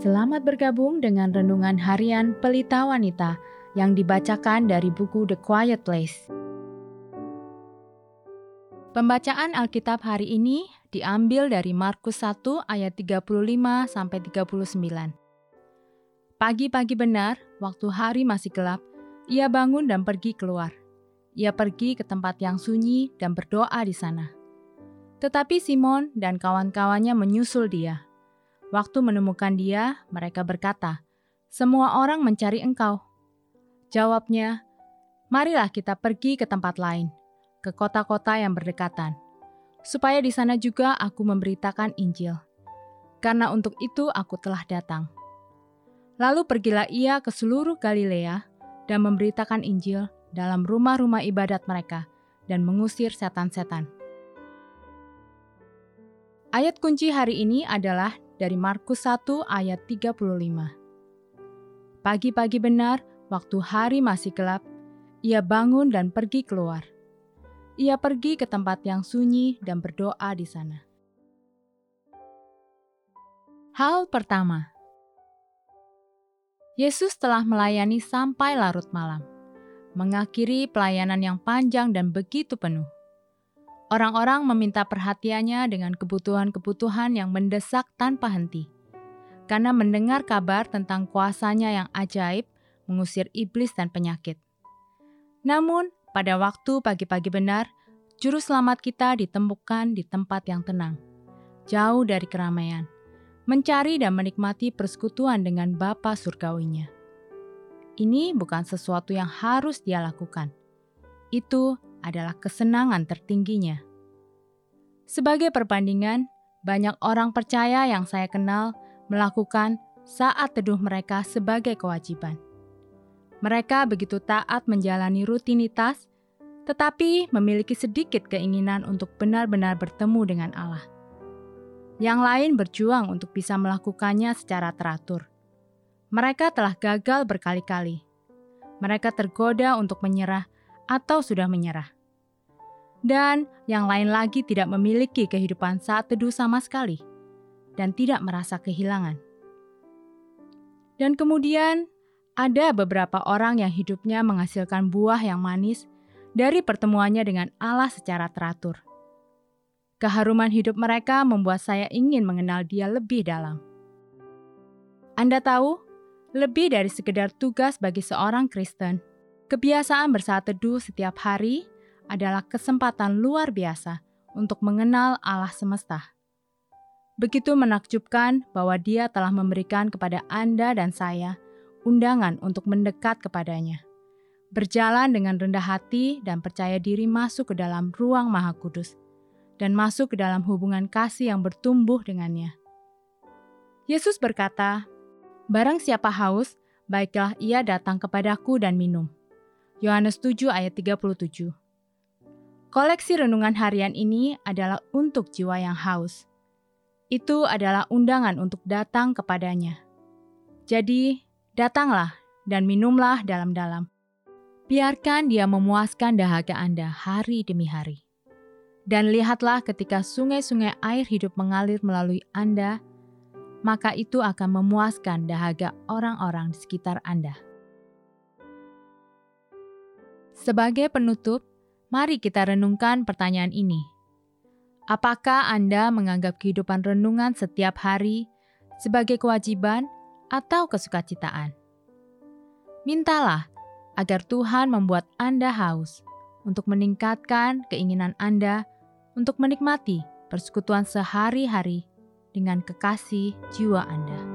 Selamat bergabung dengan renungan harian Pelita Wanita yang dibacakan dari buku The Quiet Place. Pembacaan Alkitab hari ini diambil dari Markus 1 ayat 35 sampai 39. Pagi-pagi benar, waktu hari masih gelap, ia bangun dan pergi keluar. Ia pergi ke tempat yang sunyi dan berdoa di sana. Tetapi Simon dan kawan-kawannya menyusul dia. Waktu menemukan dia, mereka berkata, "Semua orang mencari engkau." Jawabnya, "Marilah kita pergi ke tempat lain, ke kota-kota yang berdekatan, supaya di sana juga aku memberitakan Injil. Karena untuk itu aku telah datang." Lalu pergilah ia ke seluruh Galilea dan memberitakan Injil dalam rumah-rumah ibadat mereka dan mengusir setan-setan. Ayat kunci hari ini adalah dari Markus 1 ayat 35. Pagi-pagi benar, waktu hari masih gelap, ia bangun dan pergi keluar. Ia pergi ke tempat yang sunyi dan berdoa di sana. Hal pertama, Yesus telah melayani sampai larut malam, mengakhiri pelayanan yang panjang dan begitu penuh. Orang-orang meminta perhatiannya dengan kebutuhan-kebutuhan yang mendesak tanpa henti. Karena mendengar kabar tentang kuasanya yang ajaib mengusir iblis dan penyakit. Namun, pada waktu pagi-pagi benar, juru selamat kita ditemukan di tempat yang tenang, jauh dari keramaian, mencari dan menikmati persekutuan dengan Bapa surgawinya. Ini bukan sesuatu yang harus dia lakukan. Itu adalah kesenangan tertingginya. Sebagai perbandingan, banyak orang percaya yang saya kenal melakukan saat teduh mereka sebagai kewajiban. Mereka begitu taat menjalani rutinitas, tetapi memiliki sedikit keinginan untuk benar-benar bertemu dengan Allah. Yang lain berjuang untuk bisa melakukannya secara teratur. Mereka telah gagal berkali-kali. Mereka tergoda untuk menyerah atau sudah menyerah dan yang lain lagi tidak memiliki kehidupan saat teduh sama sekali dan tidak merasa kehilangan. Dan kemudian ada beberapa orang yang hidupnya menghasilkan buah yang manis dari pertemuannya dengan Allah secara teratur. Keharuman hidup mereka membuat saya ingin mengenal Dia lebih dalam. Anda tahu, lebih dari sekedar tugas bagi seorang Kristen, kebiasaan bersaat teduh setiap hari adalah kesempatan luar biasa untuk mengenal Allah semesta. Begitu menakjubkan bahwa Dia telah memberikan kepada Anda dan saya undangan untuk mendekat kepadanya. Berjalan dengan rendah hati dan percaya diri masuk ke dalam ruang Maha Kudus dan masuk ke dalam hubungan kasih yang bertumbuh dengannya. Yesus berkata, Barang siapa haus, baiklah ia datang kepadaku dan minum. Yohanes 7 ayat 37 Koleksi renungan harian ini adalah untuk jiwa yang haus. Itu adalah undangan untuk datang kepadanya. Jadi, datanglah dan minumlah dalam-dalam. Biarkan dia memuaskan dahaga Anda hari demi hari. Dan lihatlah ketika sungai-sungai air hidup mengalir melalui Anda, maka itu akan memuaskan dahaga orang-orang di sekitar Anda. Sebagai penutup, Mari kita renungkan pertanyaan ini. Apakah Anda menganggap kehidupan renungan setiap hari sebagai kewajiban atau kesukacitaan? Mintalah agar Tuhan membuat Anda haus untuk meningkatkan keinginan Anda untuk menikmati persekutuan sehari-hari dengan kekasih jiwa Anda.